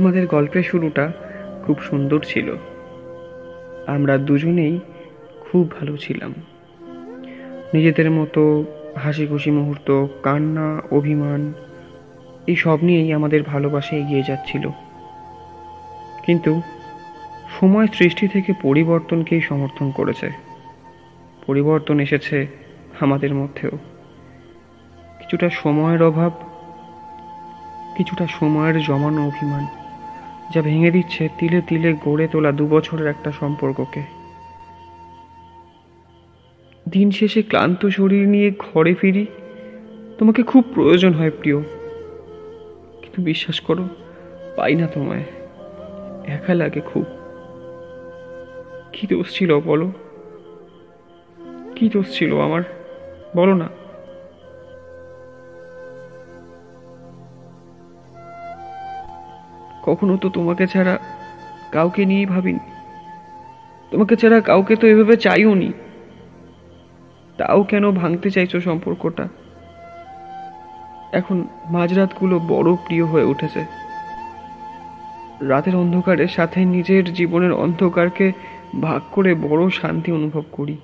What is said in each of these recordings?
আমাদের গল্পের শুরুটা খুব সুন্দর ছিল। আমরা দুজনেই খুব ভালো ছিলাম। নিজেদের মতো হাসি খুশি মুহূর্ত, কান্না, অভিমান, এই সব নিয়েই আমাদের ভালোবাসা এগিয়ে যাচ্ছিল। কিন্তু সময় সৃষ্টি থেকে পরিবর্তনকেই সমর্থন করেছে। পরিবর্তন এসেছে আমাদের মধ্যেও। কিছুটা সময়ের অভাব, কিছুটা সময়ের জমানো অভিমান। যা ভেঙে দিচ্ছে তিলে তিলে গড়ে তোলা দু বছরের একটা সম্পর্ককে। দিন শেষে ক্লান্ত শরীর নিয়ে ঘরে ফিরি, তোমাকে খুব প্রয়োজন হয় প্রিয়। কিন্তু বিশ্বাস করো, পাই না তোমায়। একা লাগে খুব। কি দোষ ছিল বলো? কি দোষ ছিল আমার? বলো না। কখনো তো তোমাকে ছাড়া কাউকে নিয়েই ভাবিনি। তোমাকে ছাড়া কাউকে তো এভাবে চাইও নি। তাও কেন ভাঙতে চাইছো সম্পর্কটা? এখন মাঝরাতগুলো বড় প্রিয় হয়ে উঠেছে। রাতের অন্ধকারের সাথে নিজের জীবনের অন্ধকারকে ভাগ করে বড় শান্তি অনুভব করি।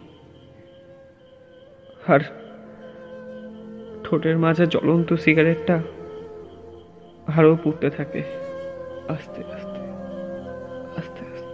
আর ঠোঁটের মাঝে জ্বলন্ত সিগারেটটা আরও পুড়তে থাকে। Hazte, hazte. Hazte, hazte.